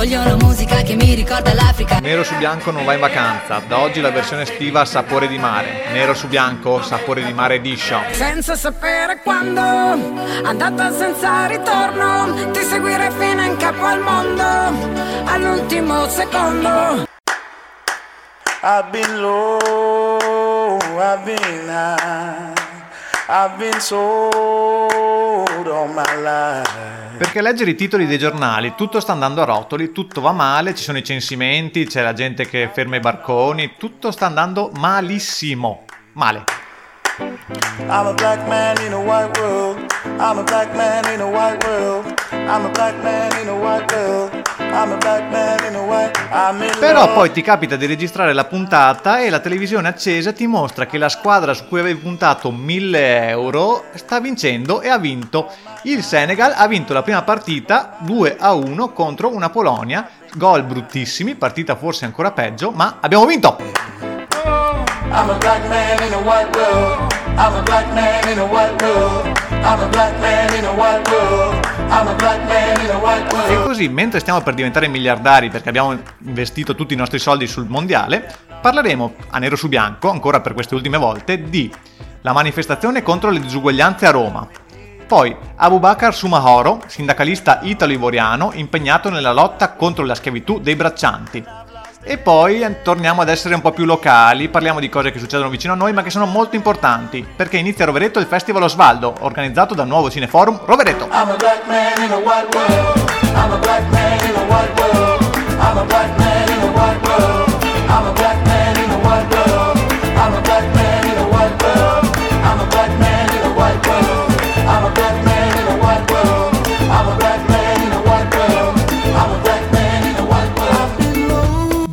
Voglio una musica che mi ricorda l'Africa. Nero su bianco non va in vacanza. Da oggi la versione estiva sapore di mare. Nero su bianco sapore di mare edition. Senza sapere quando, andata senza ritorno, ti seguire fino in capo al mondo, all'ultimo secondo. I've been low, I've been high, I've been sold all my life. Perché leggere i titoli dei giornali tutto sta andando a rotoli, tutto va male, ci sono i censimenti, c'è la gente che ferma i barconi, tutto sta andando malissimo. Male. I'm a black man in a white world. I'm a black man in a white world. I'm a black man in a white world. I'm a black man in a white. I'm in Però poi ti capita di registrare la puntata e la televisione accesa ti mostra che la squadra su cui avevi puntato 1000 euro sta vincendo e ha vinto. Il Senegal ha vinto la prima partita 2 a 1 contro una Polonia. Gol bruttissimi, partita forse ancora peggio, ma abbiamo vinto! I'm a black man in a white world. I'm a black man in a white world. I'm a black man in a white world. E così, mentre stiamo per diventare miliardari perché abbiamo investito tutti i nostri soldi sul mondiale, parleremo a nero su bianco, ancora per queste ultime volte, di la manifestazione contro le disuguaglianze a Roma. Poi Abubakar Sumahoro, sindacalista italo-ivoriano impegnato nella lotta contro la schiavitù dei braccianti. E poi eh, torniamo ad essere un po' più locali, parliamo di cose che succedono vicino a noi ma che sono molto importanti, perché inizia a Rovereto il Festival Osvaldo, organizzato dal nuovo cineforum Rovereto. I'm a black man in a white world. I'm a black man in a white world. I'm a black man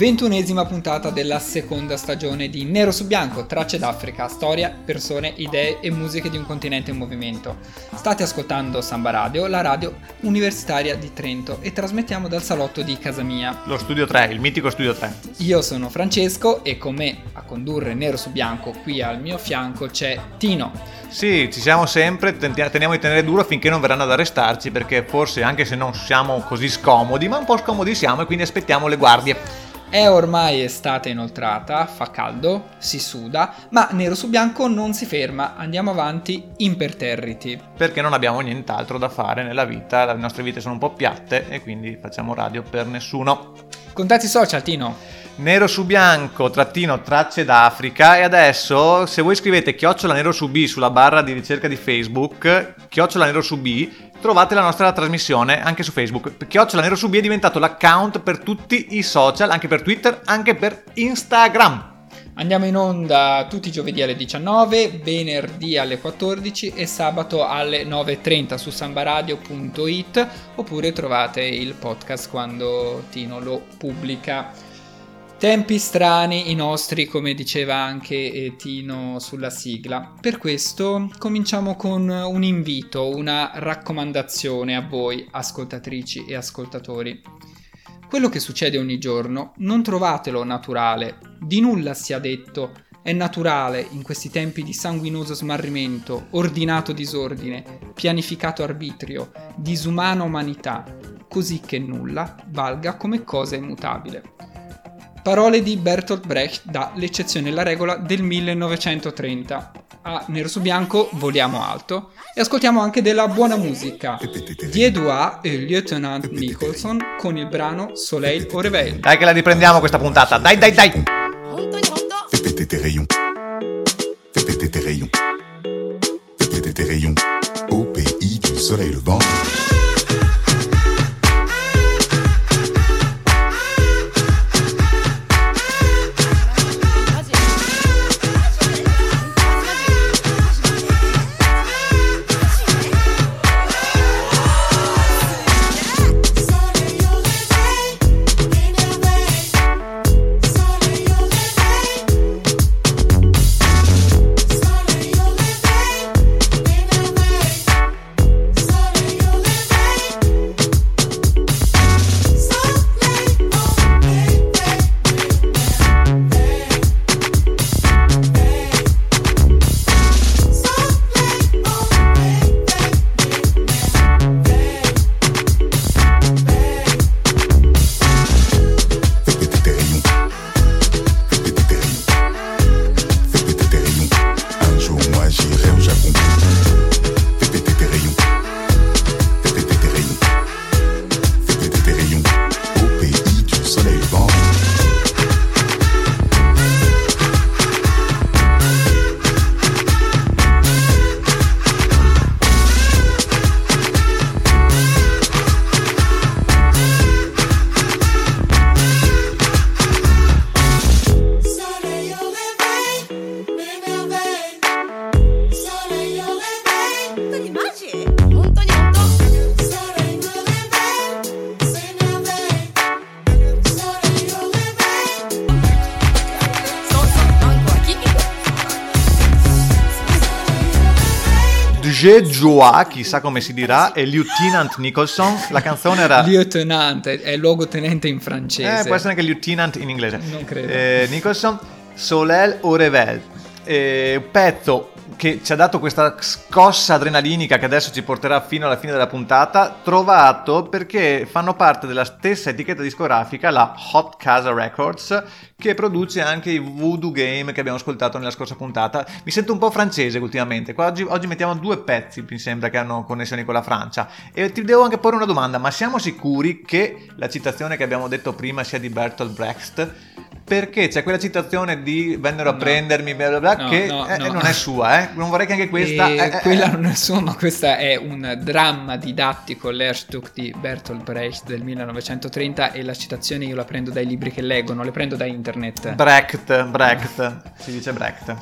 Ventunesima puntata della seconda stagione di Nero su Bianco, Tracce d'Africa, storia, persone, idee e musiche di un continente in movimento. State ascoltando Samba Radio, la radio universitaria di Trento e trasmettiamo dal salotto di casa mia. Lo studio 3, il mitico studio 3. Io sono Francesco e con me a condurre Nero su Bianco qui al mio fianco c'è Tino. Sì, ci siamo sempre, teniamo di tenere duro finché non verranno ad arrestarci perché forse anche se non siamo così scomodi, ma un po' scomodi siamo e quindi aspettiamo le guardie. È ormai estate inoltrata, fa caldo, si suda, ma Nero su Bianco non si ferma, andiamo avanti imperterriti. Perché non abbiamo nient'altro da fare nella vita, le nostre vite sono un po' piatte e quindi facciamo radio per nessuno. Contatti social, Tino. Nero su bianco, trattino, tracce d'Africa e adesso se voi scrivete chiocciola nero su B sulla barra di ricerca di Facebook, chiocciola nero su B, trovate la nostra trasmissione anche su Facebook. Chiocciola nero su B è diventato l'account per tutti i social, anche per Twitter, anche per Instagram. Andiamo in onda tutti i giovedì alle 19, venerdì alle 14 e sabato alle 9.30 su sambaradio.it oppure trovate il podcast quando Tino lo pubblica. Tempi strani i nostri, come diceva anche eh, Tino sulla sigla. Per questo cominciamo con un invito, una raccomandazione a voi, ascoltatrici e ascoltatori. Quello che succede ogni giorno non trovatelo naturale, di nulla sia detto, è naturale in questi tempi di sanguinoso smarrimento, ordinato disordine, pianificato arbitrio, disumana umanità, così che nulla valga come cosa immutabile. Parole di Bertolt Brecht da L'eccezione e la regola del 1930. A Nero su Bianco voliamo alto e ascoltiamo anche della buona musica. Diedois e Lieutenant Nicholson con il brano Soleil au réveil. Dai che la riprendiamo questa puntata, dai dai dai! Fais péter tes rayons. Fais péter tes rayons. Fais péter tes rayons. Au pays du soleil levant. Joie, chissà come si dirà, e Lieutenant Nicholson. La canzone era... Lieutenant, è luogotenente in francese. Eh, può essere anche Lieutenant in inglese. Non credo. Eh, Nicholson, Soleil au Revel. Eh, un pezzo che ci ha dato questa scossa adrenalinica che adesso ci porterà fino alla fine della puntata, trovato perché fanno parte della stessa etichetta discografica, la Hot Casa Records, che produce anche i Voodoo Game che abbiamo ascoltato nella scorsa puntata. Mi sento un po' francese ultimamente. Qua oggi, oggi mettiamo due pezzi, mi sembra, che hanno connessioni con la Francia. E ti devo anche porre una domanda, ma siamo sicuri che la citazione che abbiamo detto prima sia di Bertolt Brecht? Perché c'è quella citazione di vennero a No. prendermi, bla bla bla, No, che no, eh, no. non è sua, eh? Non vorrei che anche questa... Eh, eh, quella eh. non è sua, ma questa è un dramma didattico, l'Erstück di Bertolt Brecht del 1930 e la citazione io la prendo dai libri che leggo, non le prendo da internet. Brecht, Brecht, si dice Brecht.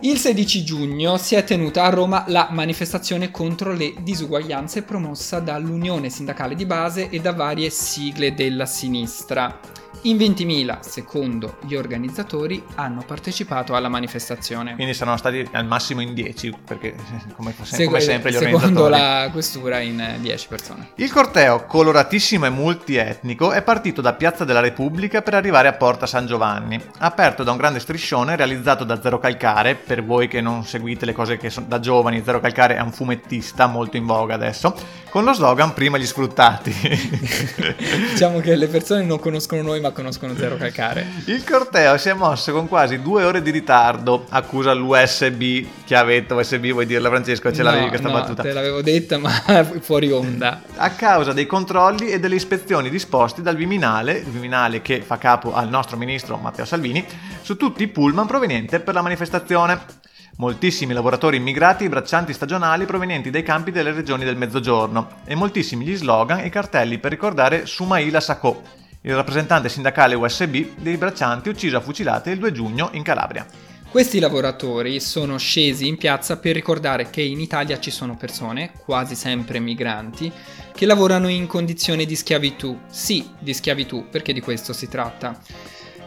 Il 16 giugno si è tenuta a Roma la manifestazione contro le disuguaglianze promossa dall'Unione Sindacale di Base e da varie sigle della sinistra. In 20.000, secondo gli organizzatori, hanno partecipato alla manifestazione. Quindi saranno stati al massimo in 10, perché come, Segu- come sempre gli secondo organizzatori. la questura in eh, 10 persone. Il corteo, coloratissimo e multietnico, è partito da Piazza della Repubblica per arrivare a Porta San Giovanni, aperto da un grande striscione realizzato da Zero Calcare, per voi che non seguite le cose che sono da giovani, Zero Calcare è un fumettista molto in voga adesso, con lo slogan Prima gli sfruttati. Diciamo che le persone non conoscono noi ma conoscono Zero Calcare. Il corteo si è mosso con quasi due ore di ritardo, accusa l'USB, chiavetto USB, vuoi dirla Francesco, ce l'avevi No, questa no, battuta. te l'avevo detta ma fuori onda. a causa dei controlli e delle ispezioni disposti dal Viminale, il Viminale che fa capo al nostro ministro Matteo Salvini, su tutti i pullman provenienti per la manifestazione. Moltissimi lavoratori immigrati e braccianti stagionali provenienti dai campi delle regioni del Mezzogiorno e moltissimi gli slogan e cartelli per ricordare Sumaila Sacco, il rappresentante sindacale USB dei braccianti ucciso a fucilate il 2 giugno in Calabria. Questi lavoratori sono scesi in piazza per ricordare che in Italia ci sono persone, quasi sempre migranti, che lavorano in condizioni di schiavitù. Sì, di schiavitù, perché di questo si tratta.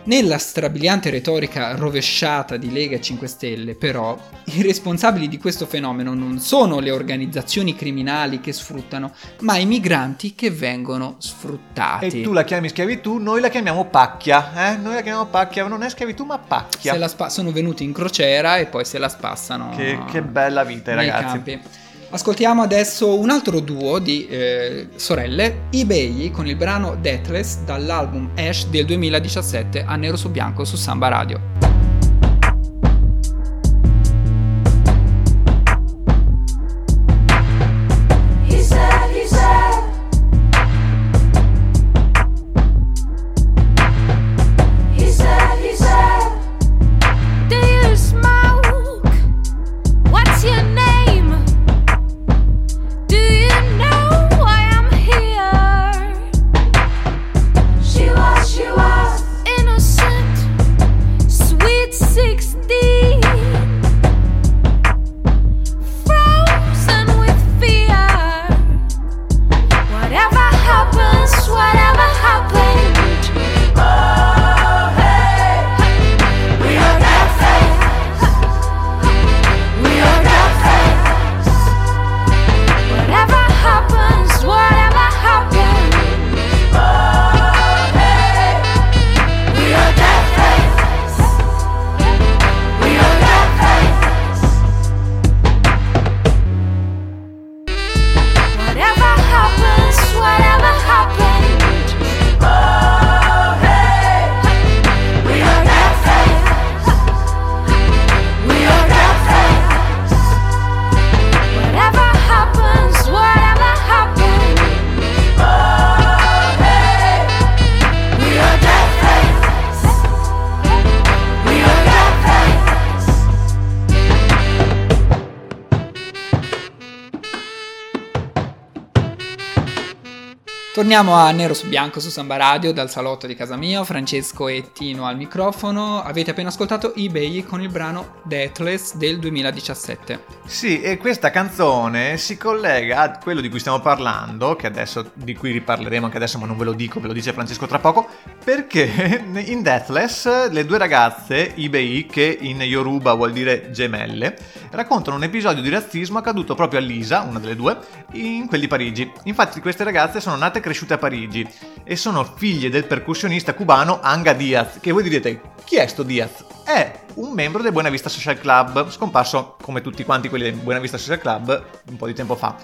Nella strabiliante retorica rovesciata di Lega e 5 Stelle, però, i responsabili di questo fenomeno non sono le organizzazioni criminali che sfruttano, ma i migranti che vengono sfruttati. E tu la chiami schiavitù, noi la chiamiamo pacchia, eh? Noi la chiamiamo pacchia, non è schiavitù ma pacchia. Se la spa- sono venuti in crociera e poi se la spassano. Che, che bella vita, ragazzi. campi. Ascoltiamo adesso un altro duo di eh, sorelle, Begli, con il brano Deathless dall'album Ash del 2017 a nero su bianco su Samba Radio. Torniamo a Nero su Bianco su Samba Radio dal salotto di casa mia, Francesco e Tino al microfono. Avete appena ascoltato eBay con il brano Deathless del 2017. Sì, e questa canzone si collega a quello di cui stiamo parlando, adesso, di cui riparleremo anche adesso, ma non ve lo dico, ve lo dice Francesco tra poco, perché in Deathless le due ragazze, eBay, che in Yoruba vuol dire gemelle, raccontano un episodio di razzismo accaduto proprio a Lisa, una delle due, in quel di Parigi. Infatti queste ragazze sono nate e cresciute a Parigi e sono figlie del percussionista cubano Anga Diaz, che voi direte, chi è sto Diaz? È un membro del Buena Vista Social Club, scomparso come tutti quanti quelli del Buena Vista Social Club un po' di tempo fa.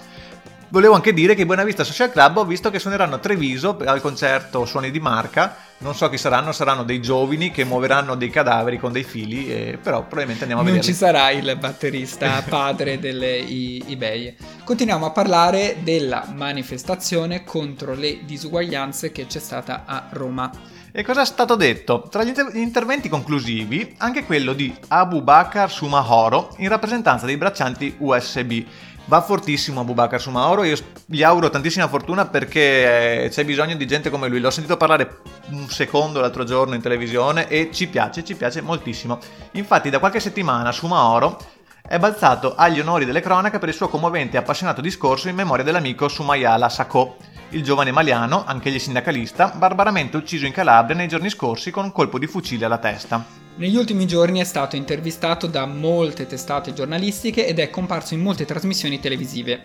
Volevo anche dire che i Buena Vista Social Club ho visto che suoneranno a Treviso al concerto Suoni di Marca. Non so chi saranno, saranno dei giovani che muoveranno dei cadaveri con dei fili, e- però probabilmente andiamo a Non vedere. ci sarà il batterista padre delle i- eBay. Continuiamo a parlare della manifestazione contro le disuguaglianze che c'è stata a Roma. E cosa è stato detto? Tra gli inter- gli interventi conclusivi, anche quello di Abu Bakr Sumahoro in rappresentanza dei braccianti USB. Va fortissimo Abu Bakr Sumahoro, io gli auguro tantissima fortuna perché eh, c'è bisogno di gente come lui. L'ho sentito parlare un secondo l'altro giorno in televisione e ci piace, ci piace moltissimo. Infatti da qualche settimana Sumahoro è balzato agli onori delle cronache per il suo commovente e appassionato discorso in memoria dell'amico Sumayala Sacco, il giovane maliano, anch'egli sindacalista, barbaramente ucciso in Calabria nei giorni scorsi con un colpo di fucile alla testa. Negli ultimi giorni è stato intervistato da molte testate giornalistiche ed è comparso in molte trasmissioni televisive.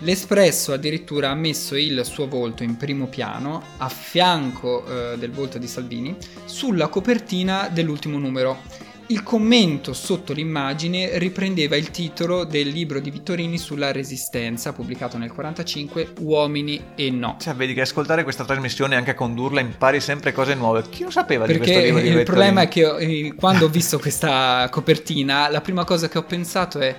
L'Espresso addirittura ha messo il suo volto in primo piano, a fianco eh, del volto di Salvini, sulla copertina dell'ultimo numero. Il commento sotto l'immagine riprendeva il titolo del libro di Vittorini sulla resistenza, pubblicato nel 1945, Uomini e no. Cioè, vedi che ascoltare questa trasmissione e anche a condurla impari sempre cose nuove. Chi lo sapeva di Perché questo libro di il Vettorini? problema è che eh, quando ho visto questa copertina, la prima cosa che ho pensato è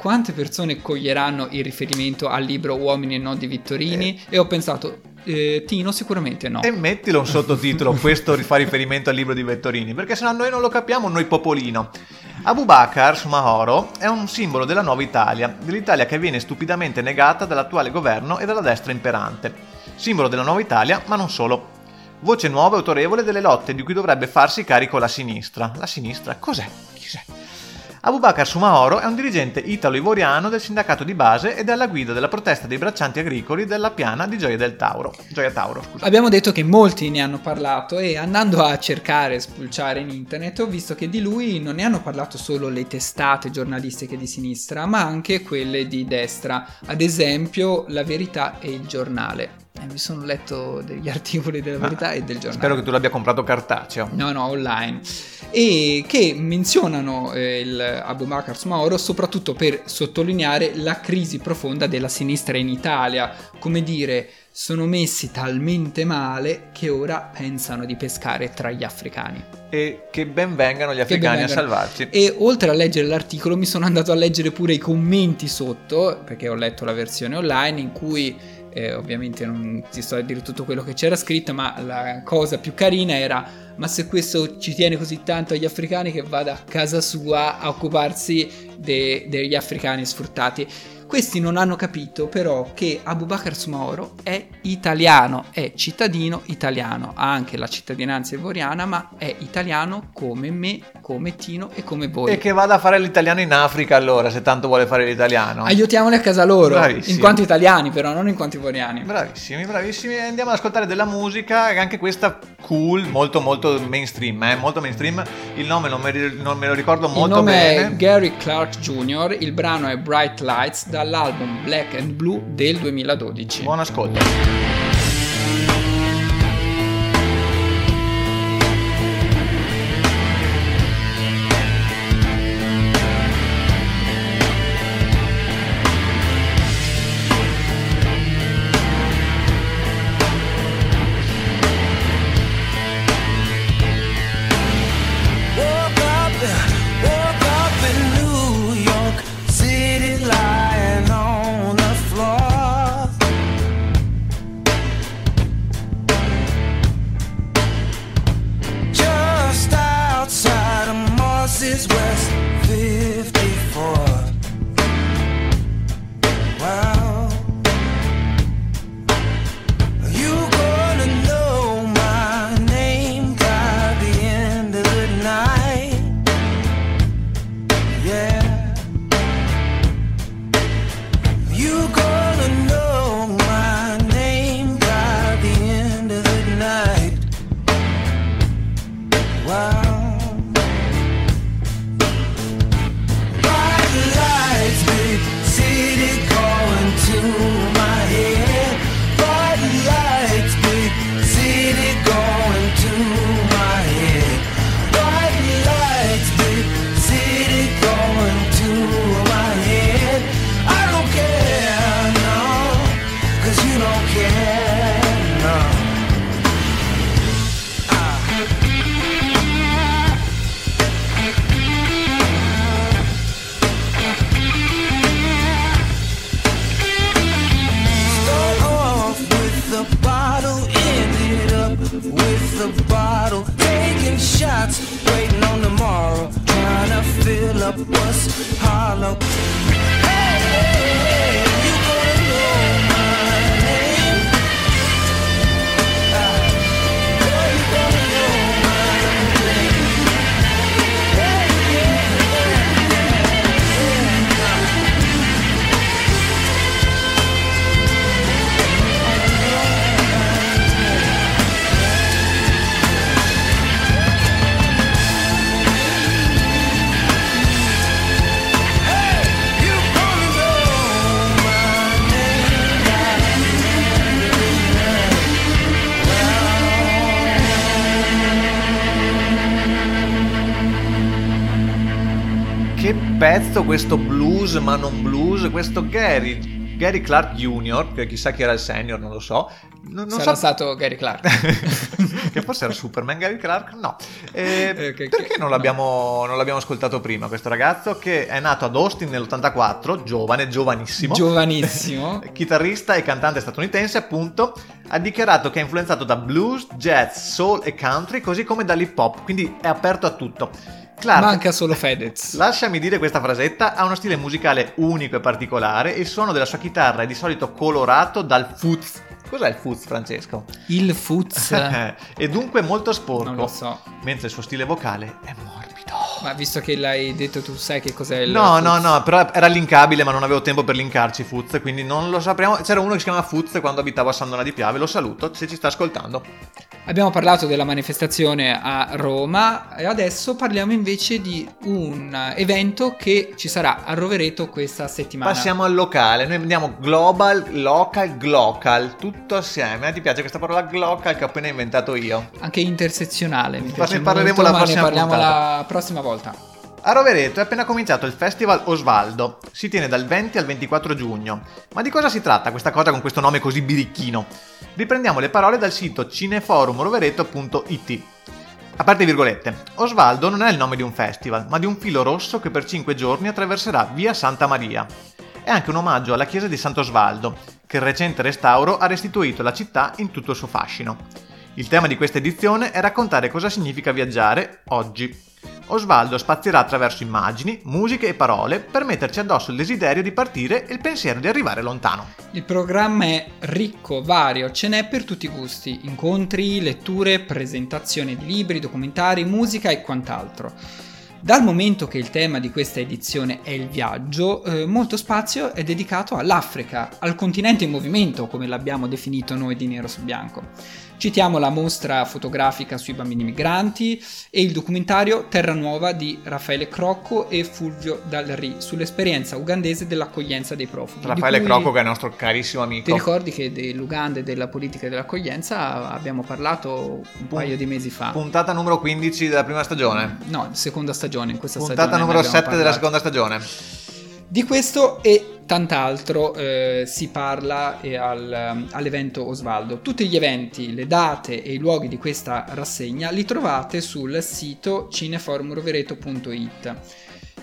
quante persone coglieranno il riferimento al libro Uomini e no di Vittorini e ho pensato eh, Tino sicuramente no. E mettilo un sottotitolo, questo fa riferimento al libro di Vettorini, perché sennò noi non lo capiamo, noi popolino. Abu Bakr Sumahoro è un simbolo della nuova Italia, dell'Italia che viene stupidamente negata dall'attuale governo e dalla destra imperante. Simbolo della nuova Italia, ma non solo. Voce nuova e autorevole delle lotte di cui dovrebbe farsi carico la sinistra. La sinistra? Cos'è? Cos'è? Abu Bakr Sumahoro è un dirigente italo-ivoriano del sindacato di base ed è alla guida della protesta dei braccianti agricoli della piana di Gioia del Tauro. Gioia Tauro, scusa. Abbiamo detto che molti ne hanno parlato e andando a cercare e spulciare in internet ho visto che di lui non ne hanno parlato solo le testate giornalistiche di sinistra, ma anche quelle di destra, ad esempio La Verità e il Giornale. Eh, mi sono letto degli articoli della Verità e del Giornale. Spero che tu l'abbia comprato cartaceo. No, no, online. E che menzionano eh, il Abu Bakr Smaoro soprattutto per sottolineare la crisi profonda della sinistra in Italia. Come dire, sono messi talmente male che ora pensano di pescare tra gli africani. E che ben vengano gli africani a salvarci. E oltre a leggere l'articolo mi sono andato a leggere pure i commenti sotto, perché ho letto la versione online in cui eh, ovviamente non ti sto a dire tutto quello che c'era scritto, ma la cosa più carina era ma se questo ci tiene così tanto agli africani che vada a casa sua a occuparsi de- degli africani sfruttati. Questi non hanno capito però che Abu Bakr Smaoro è italiano, è cittadino italiano, ha anche la cittadinanza ivoriana, ma è italiano come me, come Tino e come voi. E che vada a fare l'italiano in Africa allora, se tanto vuole fare l'italiano. Aiutiamoli a casa loro, Bravissimi. in quanto italiani però, non in quanto ivoriani. Bravissimi, bravissimi. Andiamo ad ascoltare della musica, anche questa cool, molto molto mainstream, eh? molto mainstream. Il nome non me, non me lo ricordo Il molto nome bene. è Gary Clark Jr., il brano è Bright Lights dall'album Black and Blue del 2012. Buon ascolto. Fill up what's hollow. Hey, pezzo questo blues ma non blues, questo Gary, Gary Clark Jr., che chissà chi era il senior, non lo so. Non, non Sarà so- stato Gary Clark. che forse era Superman Gary Clark? No. Eh, Eh, che- perché che- non l'abbiamo, non l'abbiamo ascoltato prima questo ragazzo che è nato ad Austin nell'84, giovane, giovanissimo. Giovanissimo. Chitarrista e cantante statunitense, appunto, ha dichiarato che è influenzato da blues, jazz, soul e country, così come dall'hip hop, quindi è aperto a tutto. Clark, Manca solo Fedez. Lasciami dire questa frasetta, ha uno stile musicale unico e particolare e il suono della sua chitarra è di solito colorato dal fuzz. Cos'è il fuzz, Francesco? Il Fuz. e dunque molto sporco, non lo so. mentre il suo stile vocale è morbido. Ma visto che l'hai detto tu sai che cos'è il No, Fuz? no, no, però era linkabile, ma non avevo tempo per linkarci Fuz, quindi non lo sapremo. C'era uno che si chiama Fuz quando abitavo a San Donà di Piave, lo saluto se ci sta ascoltando. Abbiamo parlato della manifestazione a Roma e adesso parliamo invece di un evento che ci sarà a Rovereto questa settimana. Passiamo al locale, noi andiamo global, local, glocal, tutto assieme. Eh, ti piace questa parola glocal che ho appena inventato io? Anche intersezionale, mi Ne piace parleremo molto, la ma ne prossima parliamo puntata. la prossima volta. A Rovereto è appena cominciato il Festival Osvaldo, si tiene dal 20 al 24 giugno. Ma di cosa si tratta questa cosa con questo nome così birichino? Riprendiamo le parole dal sito cineforumrovereto.it. A parte virgolette, Osvaldo non è il nome di un festival, ma di un filo rosso che per 5 giorni attraverserà via Santa Maria. È anche un omaggio alla chiesa di Sant'Osvaldo, che il recente restauro ha restituito alla città in tutto il suo fascino. Il tema di questa edizione è raccontare cosa significa viaggiare oggi. Osvaldo spazierà attraverso immagini, musiche e parole per metterci addosso il desiderio di partire e il pensiero di arrivare lontano. Il programma è ricco, vario, ce n'è per tutti i gusti, incontri, letture, presentazioni di libri, documentari, musica e quant'altro. Dal momento che il tema di questa edizione è il viaggio, eh, molto spazio è dedicato all'Africa, al continente in movimento, come l'abbiamo definito noi di Nero su Bianco. Citiamo la mostra fotografica sui bambini migranti e il documentario Terra Nuova di Raffaele Crocco e Fulvio Dalri sull'esperienza ugandese dell'accoglienza dei profughi. Raffaele Crocco che è il nostro carissimo Ti amico. ricordi che dell'Uganda e della politica dell'accoglienza abbiamo parlato un paio di mesi fa? Puntata numero 15 della prima stagione. No, seconda stagione, in questa Puntata stagione. ne numero abbiamo 7 della parlato. seconda stagione. Di questo e tant'altro eh, si parla eh, al- all'evento Osvaldo. Tutti gli eventi, le date e i luoghi di questa rassegna li trovate sul sito cineforumrovereto.it.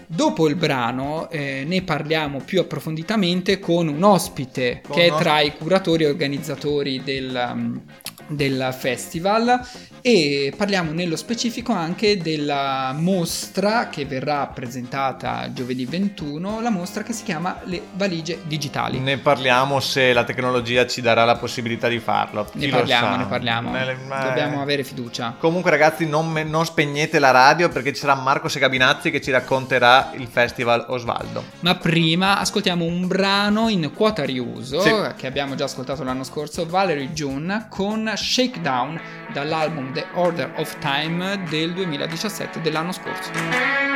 Dopo il brano eh, ne parliamo più approfonditamente con un ospite Con che è tra i curatori e organizzatori del, um, del festival e parliamo nello specifico anche della mostra che verrà presentata giovedì 21, la mostra che si chiama Le valigie digitali. Ne parliamo se la tecnologia ci darà la possibilità di farlo. Ne Chi lo parliamo, ne parliamo. Ne- ma- Dobbiamo avere fiducia. Comunque ragazzi non, me- non spegnete la radio perché ci sarà Marco Segabinazzi che ci racconterà il Festival Osvaldo. Ma prima ascoltiamo un brano in quota riuso Sì. che abbiamo già ascoltato l'anno scorso, Valerie June con Shakedown dall'album The Order of Time del 2017 dell'anno scorso.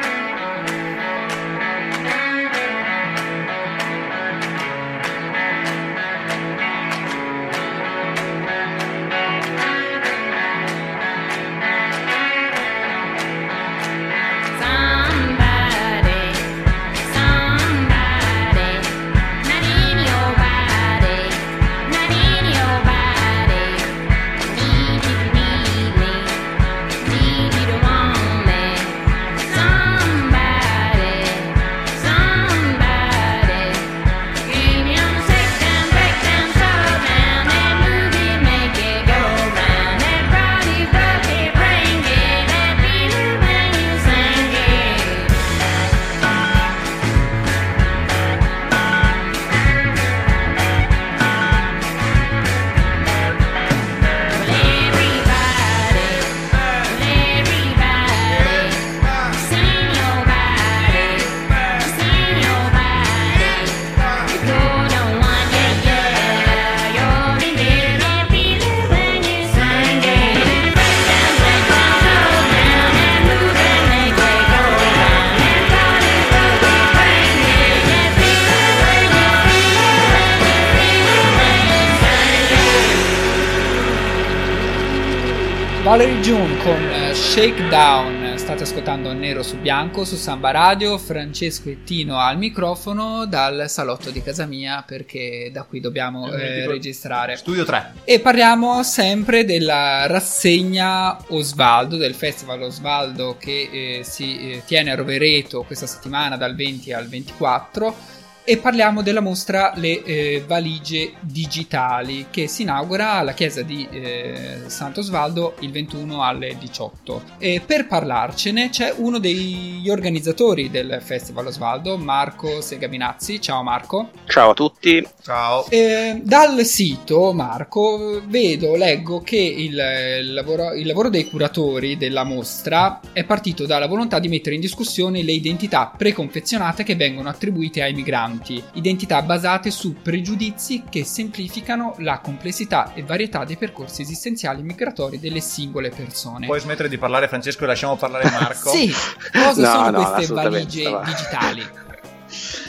Shakedown, state ascoltando Nero su Bianco su Samba Radio, Francesco e Tino al microfono dal salotto di casa mia perché da qui dobbiamo eh, registrare. Studio 3. E parliamo sempre della rassegna Osvaldo, del festival Osvaldo che eh, si eh, tiene a Rovereto questa settimana dal 20 al 24 e parliamo della mostra Le eh, valigie digitali che si inaugura alla chiesa di eh, Sant'Osvaldo il 21 alle 18. E per parlarcene c'è uno degli organizzatori del Festival Osvaldo, Marco Segaminazzi. Ciao Marco. Ciao a tutti. Ciao. Eh, dal sito, Marco, vedo, leggo che il, il lavoro, il lavoro dei curatori della mostra è partito dalla volontà di mettere in discussione le identità preconfezionate che vengono attribuite ai migranti, identità basate su pregiudizi che semplificano la complessità e varietà dei percorsi esistenziali migratori delle singole persone. Puoi smettere di parlare Francesco e lasciamo parlare Marco? sì, cosa No, sono no, queste assolutamente, valigie va. digitali?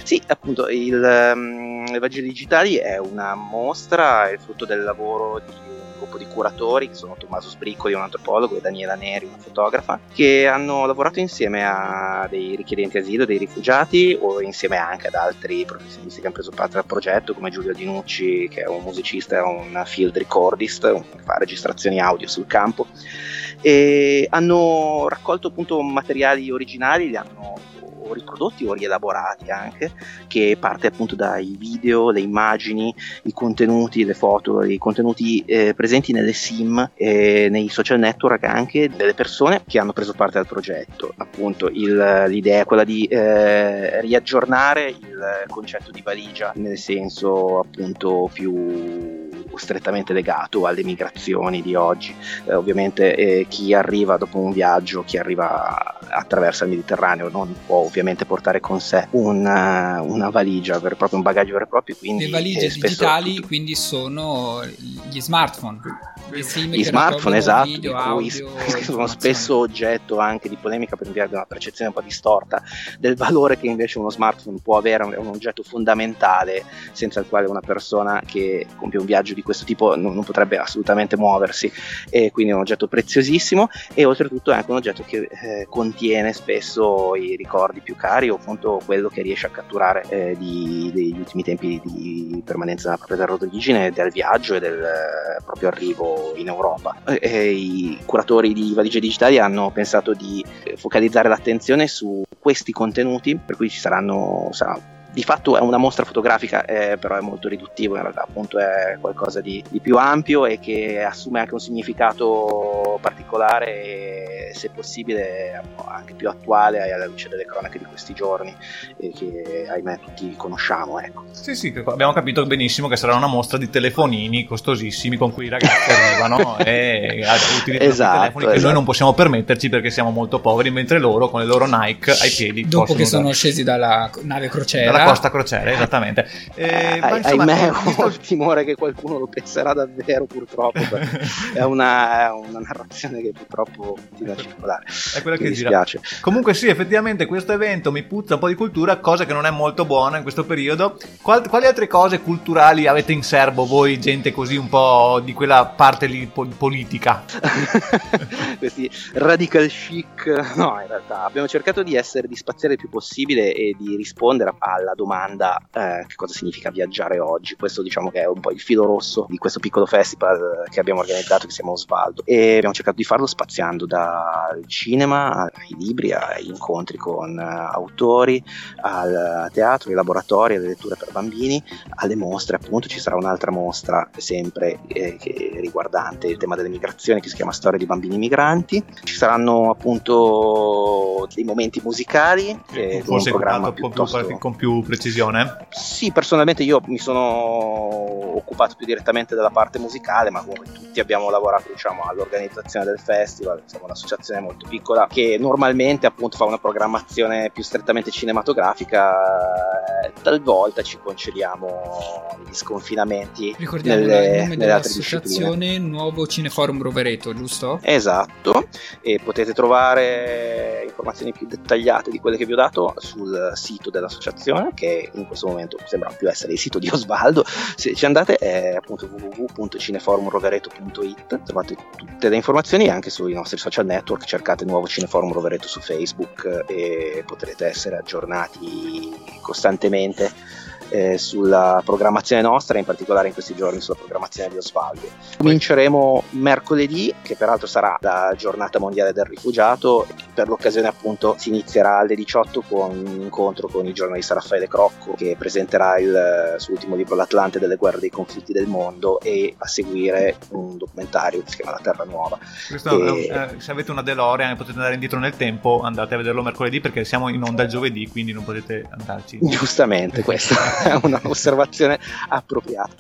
Sì, appunto, il, ehm, le Vagine Digitali è una mostra, è frutto del lavoro di gruppo di curatori, che sono Tommaso Sbricoli, un antropologo, e Daniela Neri, una fotografa, che hanno lavorato insieme a dei richiedenti asilo, dei rifugiati, o insieme anche ad altri professionisti che hanno preso parte al progetto, come Giulio Dinucci, che è un musicista e un field recordist, un- fa registrazioni audio sul campo, e hanno raccolto appunto materiali originali, li hanno riprodotti o rielaborati anche, che parte appunto dai video, le immagini, i contenuti, le foto, i contenuti eh, presenti nelle sim e nei social network anche delle persone che hanno preso parte al progetto. Appunto il- l'idea è quella di eh, riaggiornare il concetto di valigia nel senso appunto più strettamente legato alle migrazioni di oggi. Eh, ovviamente eh, chi arriva dopo un viaggio, chi arriva attraverso il Mediterraneo non può ovviamente portare con sé una, una valigia, vero proprio un bagaggio vero e proprio. Quindi, Le valigie eh, digitali quindi sono gli smartphone. Gli smartphone esatto, video, di cui audio, sono spesso oggetto anche di polemica per via di una percezione un po' distorta del valore che invece uno smartphone può avere, è un oggetto fondamentale senza il quale una persona che compie un viaggio di questo tipo non, non potrebbe assolutamente muoversi e quindi è un oggetto preziosissimo e oltretutto è anche un oggetto che eh, contiene spesso i ricordi più cari o appunto quello che riesce a catturare eh, di- degli ultimi tempi di permanenza nella propria terra d'origine, del viaggio e del eh, proprio arrivo in Europa. E- I curatori di valigie digitali hanno pensato di focalizzare l'attenzione su questi contenuti, per cui ci saranno sarà di fatto è una mostra fotografica, eh, però è molto riduttivo, in realtà appunto è qualcosa di, di più ampio e che assume anche un significato particolare e se possibile anche più attuale alla luce delle cronache di questi giorni e che ahimè tutti conosciamo. Ecco. Sì, sì, abbiamo capito benissimo che sarà una mostra di telefonini costosissimi con cui i ragazzi arrivano e utilizzano Esatto, i telefoni che noi esatto. non possiamo permetterci perché siamo molto poveri, mentre loro con le loro Nike ai piedi Dopo che sono usare- scesi dalla nave crociera. dalla Costa Crociera, esattamente. Eh, ma Ah, insomma, ahimè visto- ho il timore che qualcuno lo penserà davvero purtroppo è una, è una narrazione che purtroppo continua a circolare. È quella che Mi gira. dispiace. Comunque sì, effettivamente questo evento mi puzza un po' di cultura, cosa che non è molto buona in questo periodo. Qual- quali altre cose culturali avete in serbo voi, gente così un po' di quella parte lì po- politica? questi radical chic no in realtà abbiamo cercato di essere di spaziare il più possibile e di rispondere alla domanda eh, che cosa significa viaggiare oggi. Questo diciamo che è un po' il filo rosso di questo piccolo festival che abbiamo organizzato che si chiama Osvaldo. E abbiamo cercato di farlo spaziando dal cinema ai libri ai incontri con eh, autori al teatro ai laboratori alle letture per bambini alle mostre appunto. Ci sarà un'altra mostra sempre eh, riguardante il tema delle migrazioni che si chiama Storia di bambini migranti. Ci saranno appunto dei momenti musicali eh, un Forse programma un po' piuttosto con più precisione. sì, personalmente io mi sono occupato più direttamente della parte musicale, ma comunque tutti abbiamo lavorato diciamo, all'organizzazione del festival, siamo un'associazione molto piccola che normalmente appunto fa una programmazione più strettamente cinematografica, eh, talvolta ci concediamo gli sconfinamenti Ricordiamo nelle, il nome dell'associazione Nuovo Cineforum Rovereto, giusto? Esatto, e potete trovare informazioni più dettagliate di quelle che vi ho dato sul sito dell'associazione, che in questo momento sembra più essere il sito di Osvaldo. Se ci andate è appunto www.cineforumrovereto.it trovate tutte le informazioni anche sui nostri social network cercate nuovo Cineforum Rovereto su Facebook eh, e potrete essere aggiornati costantemente eh, sulla programmazione nostra, in particolare in questi giorni sulla programmazione di Osvaldo. Cominceremo mercoledì, che peraltro sarà la giornata mondiale del rifugiato, per l'occasione appunto si inizierà alle 18 con un incontro con il giornalista Raffaele Crocco che presenterà il suo ultimo libro L'Atlante delle guerre dei conflitti del mondo e a seguire un documentario che si chiama La Terra Nuova. Questo E- eh, se avete una DeLorean e potete andare indietro nel tempo, andate a vederlo mercoledì perché siamo in onda il giovedì, quindi non potete andarci. Giustamente, questa è un'osservazione appropriata.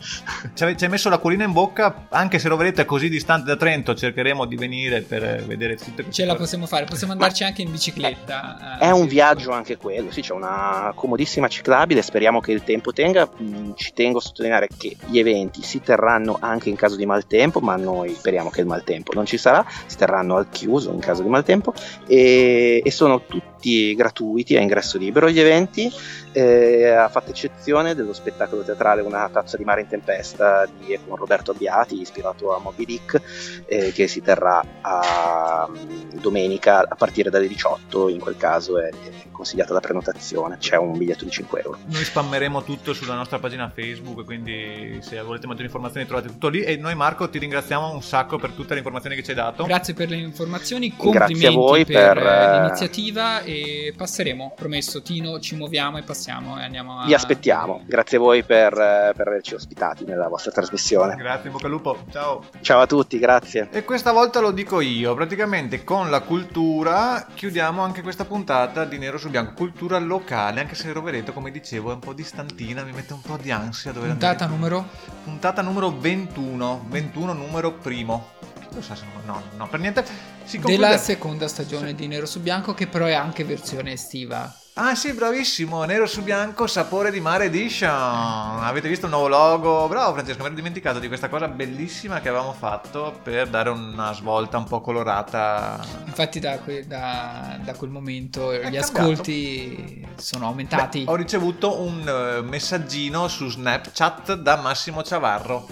Ci hai messo l'acquolina in bocca, anche se lo vedete così distante da Trento, cercheremo di venire per eh, vedere tutte queste Ce la possiamo fare, possiamo andarci anche in bicicletta. È eh, un sì. viaggio anche quello, sì, c'è una comodissima ciclabile, speriamo che il tempo tenga. Mm, Ci tengo a sottolineare che gli eventi si terranno anche in caso di maltempo, ma noi speriamo che il maltempo non ci sarà, si terranno al chiuso in caso di maltempo e, e sono tutti gratuiti a ingresso libero gli eventi, eh, a fatta eccezione dello spettacolo teatrale Una tazza di mare in tempesta di, con Roberto Abbiati, ispirato a Moby Dick, eh, che si terrà a, mm, domenica a partire dalle 18, in quel caso è, è consigliata la prenotazione, c'è un biglietto di 5 euro. Noi spammeremo tutto sulla nostra pagina Facebook, quindi se volete maggiori informazioni trovate tutto lì. E noi Marco ti ringraziamo un sacco per tutte le informazioni che ci hai dato. Grazie per le informazioni, Grazie a complimenti voi per, per, eh, eh, l'iniziativa e passeremo, promesso Tino, ci muoviamo e passiamo e andiamo a... Vi aspettiamo, grazie a voi per, eh, per averci ospitati nella vostra trasmissione. Grazie, bocca al lupo. Ciao. Ciao a tutti, grazie. E questa volta lo dico io, praticamente con la cultura chiudiamo anche questa puntata di Nero su Bianco, cultura locale, anche se Rovereto, come dicevo, è un po' distantina, mi mette un po' di ansia dover Puntata andare. numero? Puntata numero 21, 21 numero primo. Lo sa se no, no, no, per niente. Si conclude... Della seconda stagione di Nero su Bianco che però è anche versione estiva. Ah sì, bravissimo, nero su bianco, sapore di mare edition. Avete visto il nuovo logo? Bravo Francesco, mi ero dimenticato di questa cosa bellissima che avevamo fatto per dare una svolta un po' colorata. Infatti da, que- da- da quel momento È gli cambiato. ascolti sono aumentati. Beh, ho ricevuto un eh, messaggino su Snapchat da Massimo Ciavarro.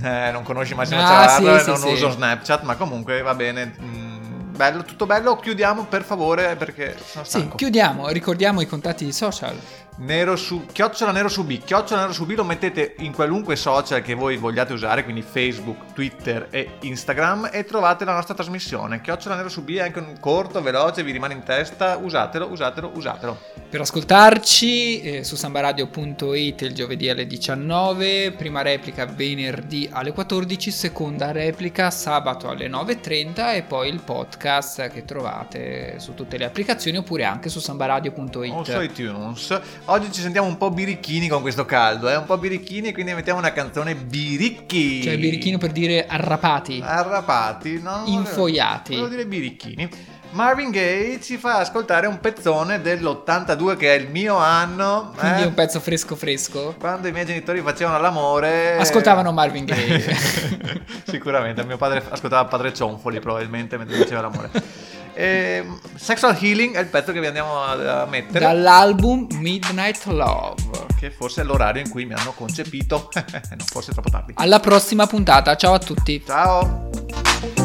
Eh, non conosci Massimo Ah, Ciavarro sì, sì, non sì. uso Snapchat, ma comunque va bene. Bello, tutto bello. Chiudiamo per favore perché sono Sì, stanco. chiudiamo, ricordiamo i contatti social. Nero su, chiocciola nero su B, chiocciola nero su B lo mettete in qualunque social che voi vogliate usare, quindi Facebook, Twitter e Instagram e trovate la nostra trasmissione. Chiocciola nero su B è anche un corto, veloce, vi rimane in testa, usatelo, usatelo, usatelo. Per ascoltarci eh, su sambaradio.it il giovedì alle 19, prima replica venerdì alle 14, seconda replica sabato alle 9.30 e poi il podcast che trovate su tutte le applicazioni oppure anche su sambaradio.it. O su iTunes. Oggi ci sentiamo un po' birichini con questo caldo, eh? un po' birichini, quindi mettiamo una canzone biricchi. Cioè birichino per dire arrapati. Arrapati, no? Infoiati. Volevo dire birichini. Marvin Gaye ci fa ascoltare un pezzone dell'82 che è il mio anno. Quindi eh? un pezzo fresco fresco. Quando i miei genitori facevano l'amore... Ascoltavano Marvin Gaye. Sicuramente, mio padre ascoltava Padre Cionfoli probabilmente mentre faceva l'amore. E, Sexual Healing è il pezzo che vi andiamo a, a mettere. Dall'album Midnight Love. Che forse è l'orario in cui mi hanno concepito. no, forse è troppo tardi. Alla prossima puntata, ciao a tutti. Ciao!